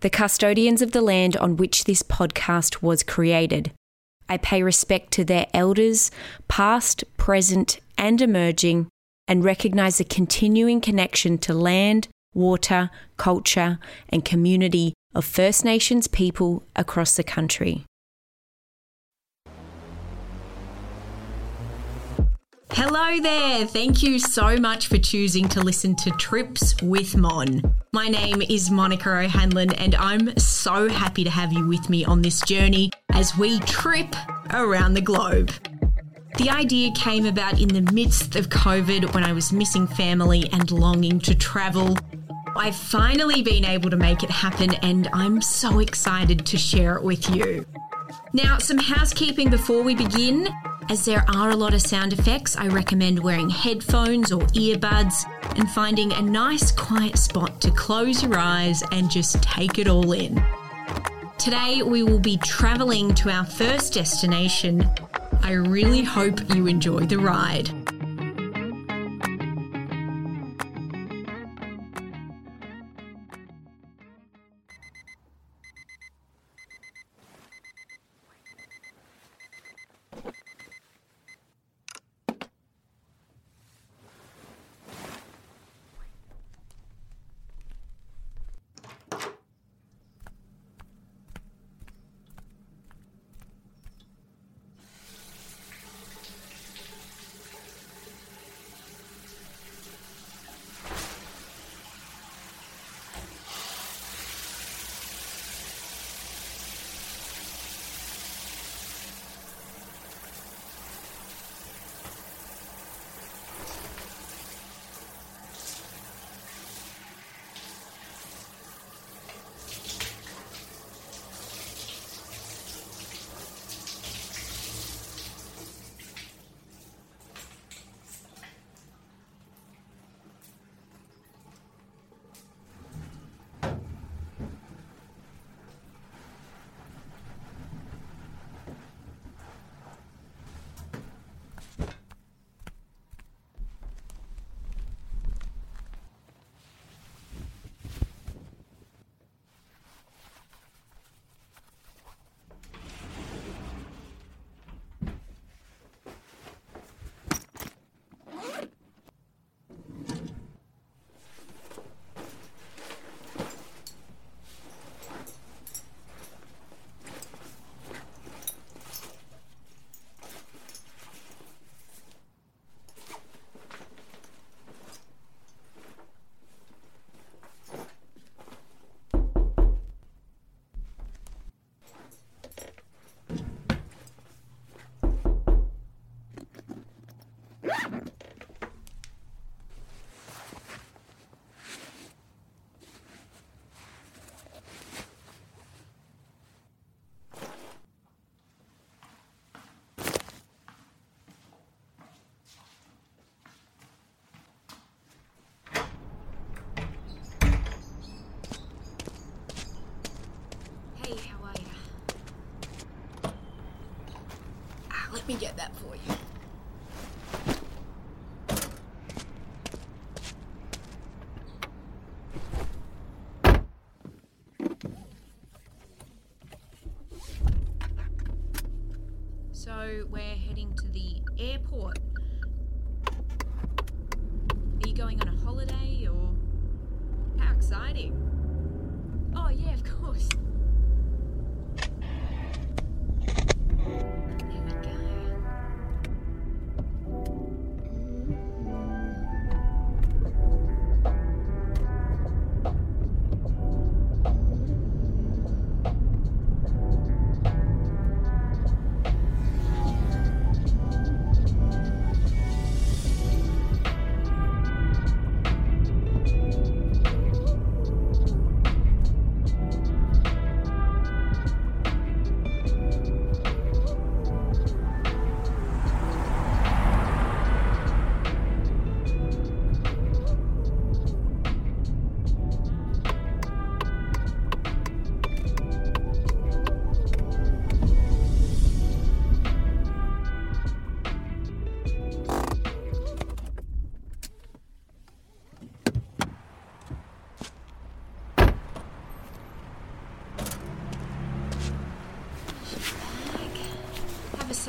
the custodians of the land on which this podcast was created. I pay respect to their elders, past, present, and emerging, and recognise the continuing connection to land, water, culture, and community of First Nations people across the country. Hello there. Thank you so much for choosing to listen to Trips with Mon. My name is Monika O'Hanlon, and I'm so happy to have you with me on this journey as we trip around the globe. The idea came about in the midst of COVID when I was missing family and longing to travel. I've finally been able to make it happen, and I'm so excited to share it with you. Now, some housekeeping before we begin. As there are a lot of sound effects, I recommend wearing headphones or earbuds and finding a nice quiet spot to close your eyes and just take it all in. Today, we will be travelling to our first destination. I really hope you enjoy the ride. Me get that for you.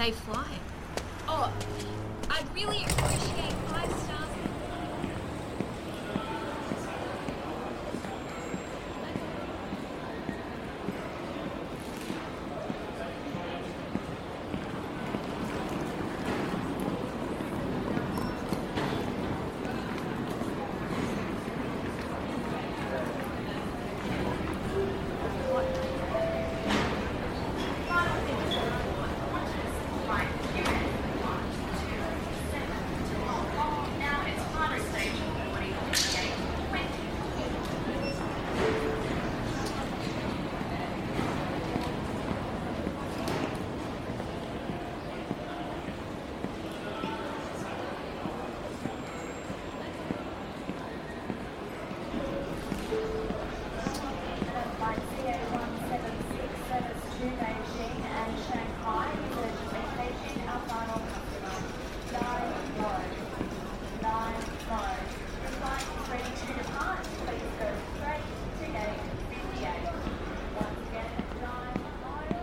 Safe flight. Oh, I'd really appreciate five stars. Flight CA176 service to Beijing and Shanghai is expectation our final customer. Nine low. Nine low. The flight is ready to depart. Please go straight to gate 58. Once again, nine low.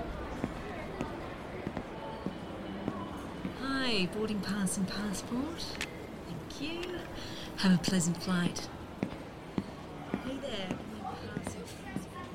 Hi, boarding pass and passport. Thank you. Have a pleasant flight. Hey there. boarding pass and passport.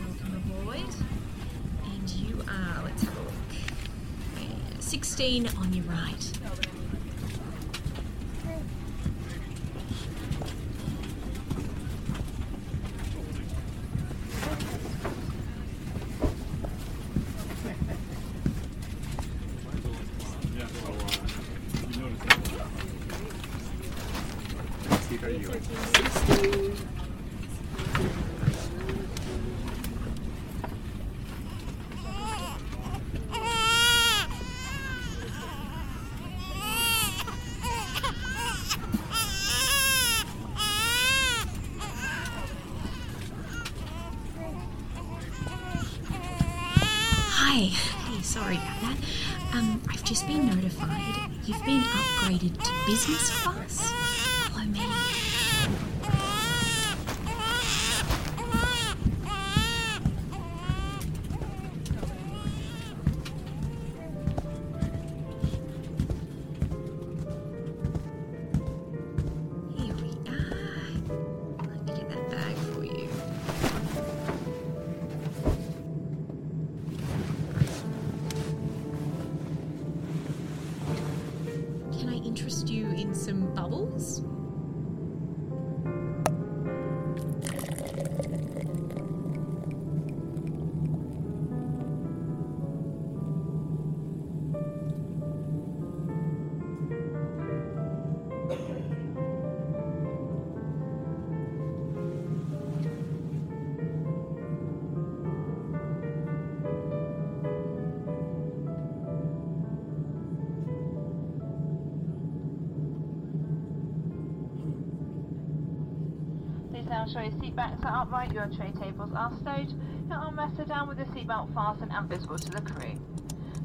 Welcome aboard. And you are, let's have a look. Uh, 16 on your right. Hey, sorry about that. Um, I've just been notified you've been upgraded to business class. Your seat backs are upright, your tray tables are stowed, your armrests are down with the seatbelt fastened and visible to the crew.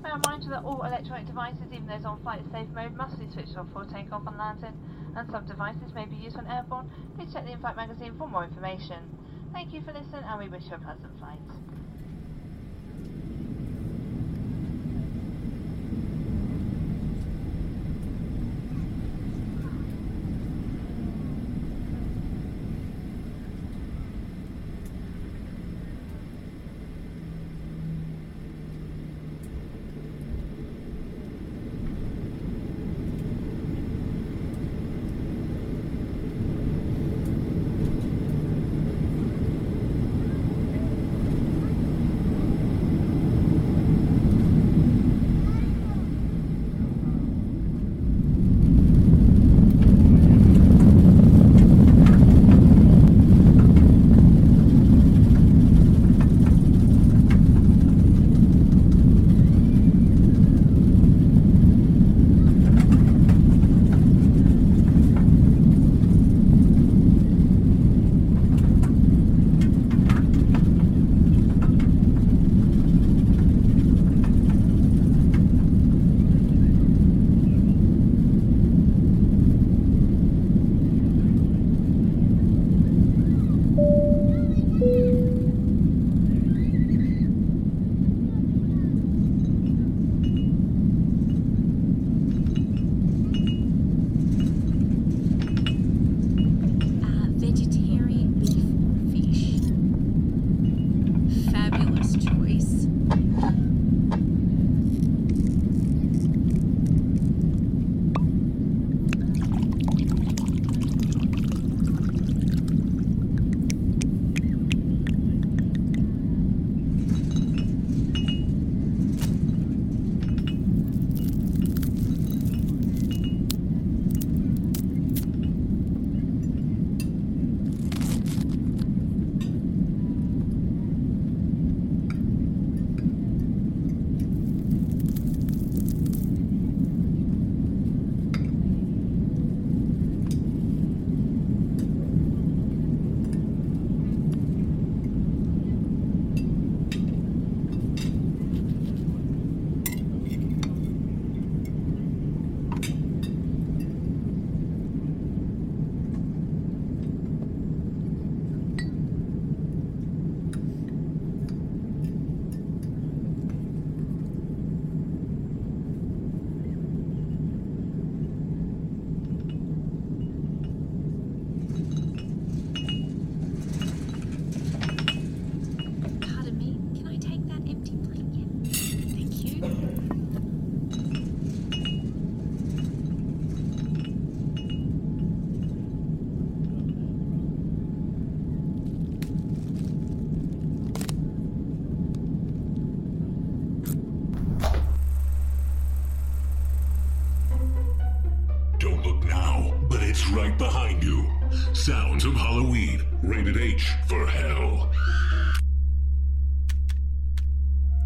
May I remind you that all electronic devices, even those on flight safe mode, must be switched off for takeoff and landing, and some devices may be used when airborne. Please check the in-flight magazine for more information. Thank you for listening and we wish you a pleasant flight.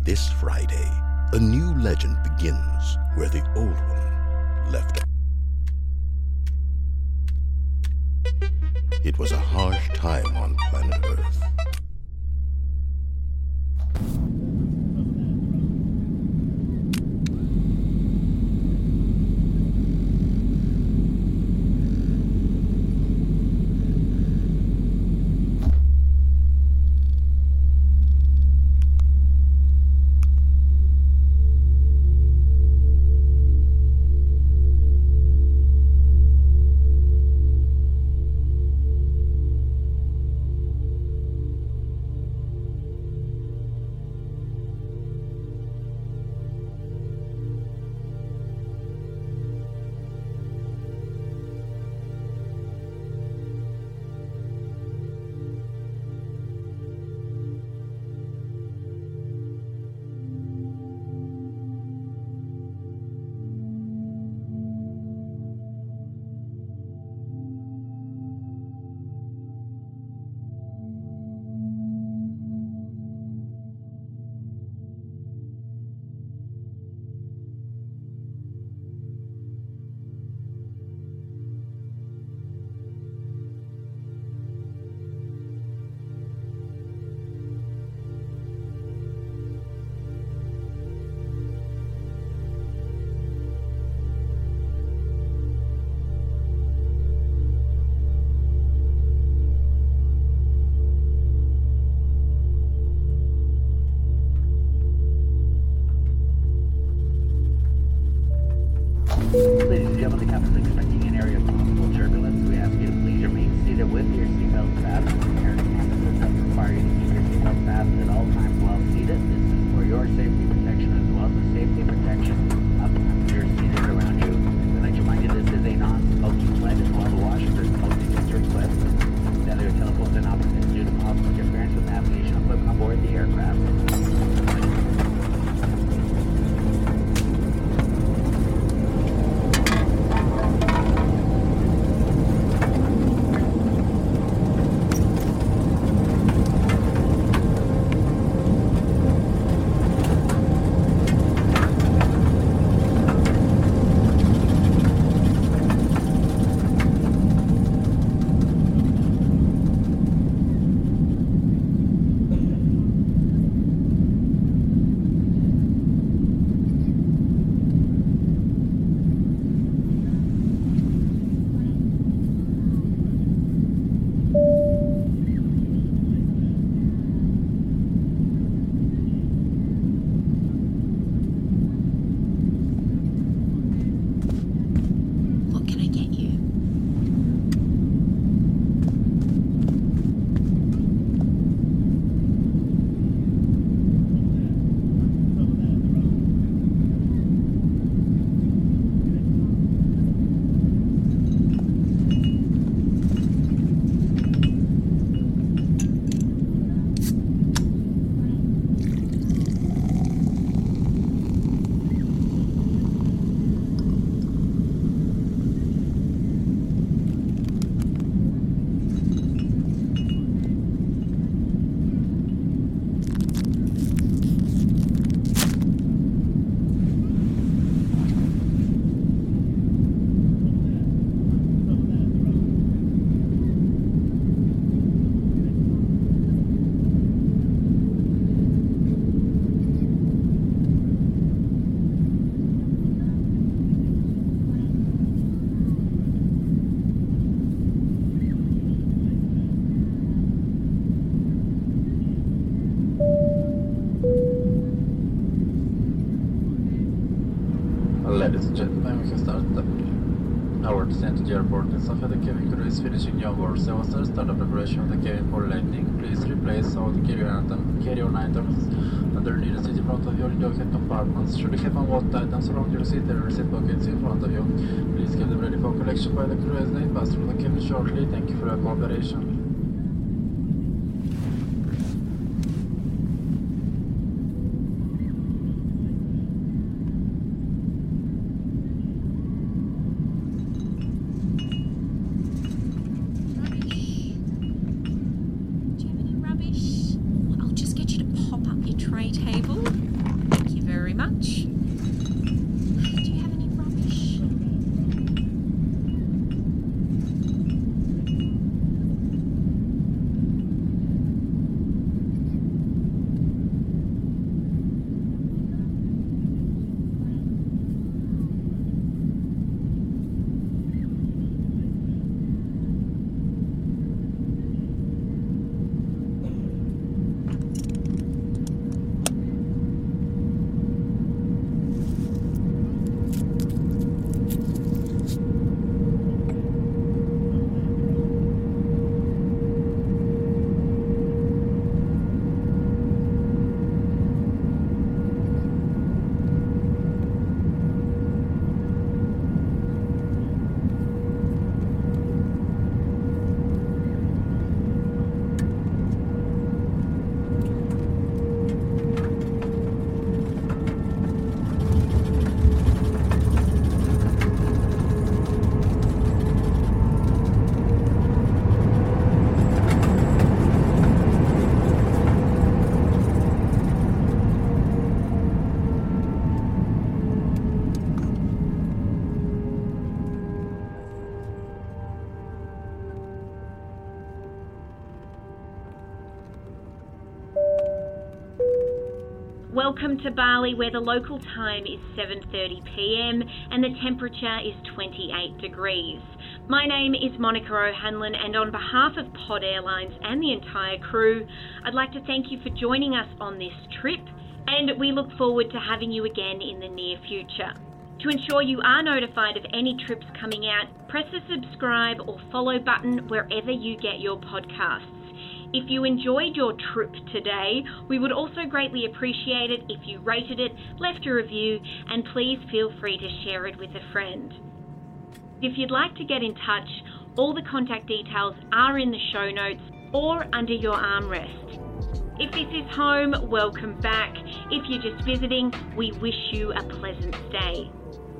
This Friday, a new legend begins where the old one left. It was a harsh time on planet Earth. Ladies and gentlemen, we can start the our descent to the airport in Sofia. The cabin crew is finishing your work. So start the preparation of the cabin for landing. Please replace all the carry-on item, carry-on items underneath the seat in front of you in your head compartments. Should you have what items around your seat, there are seat pockets in front of you. Please get them ready for collection by the crew as they pass through the cabin shortly. Thank you for your cooperation. Much. Welcome to Bali where the local time is 7:30 p.m. and the temperature is 28 degrees. My name is Monika O'Hanlon and on behalf of Pod Airlines and the entire crew, I'd like to thank you for joining us on this trip and we look forward to having you again in the near future. To ensure you are notified of any trips coming out, press the subscribe or follow button wherever you get your podcasts. If you enjoyed your trip today, we would also greatly appreciate it if you rated it, left a review, and please feel free to share it with a friend. If you'd like to get in touch, all the contact details are in the show notes or under your armrest. If this is home, welcome back. If you're just visiting, we wish you a pleasant stay.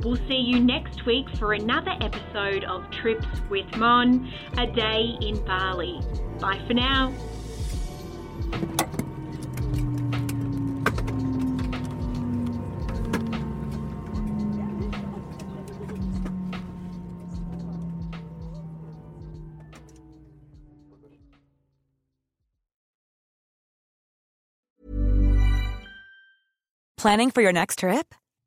We'll see you next week for another episode of Trips with Mon, a day in Bali. Bye for now. Planning for your next trip?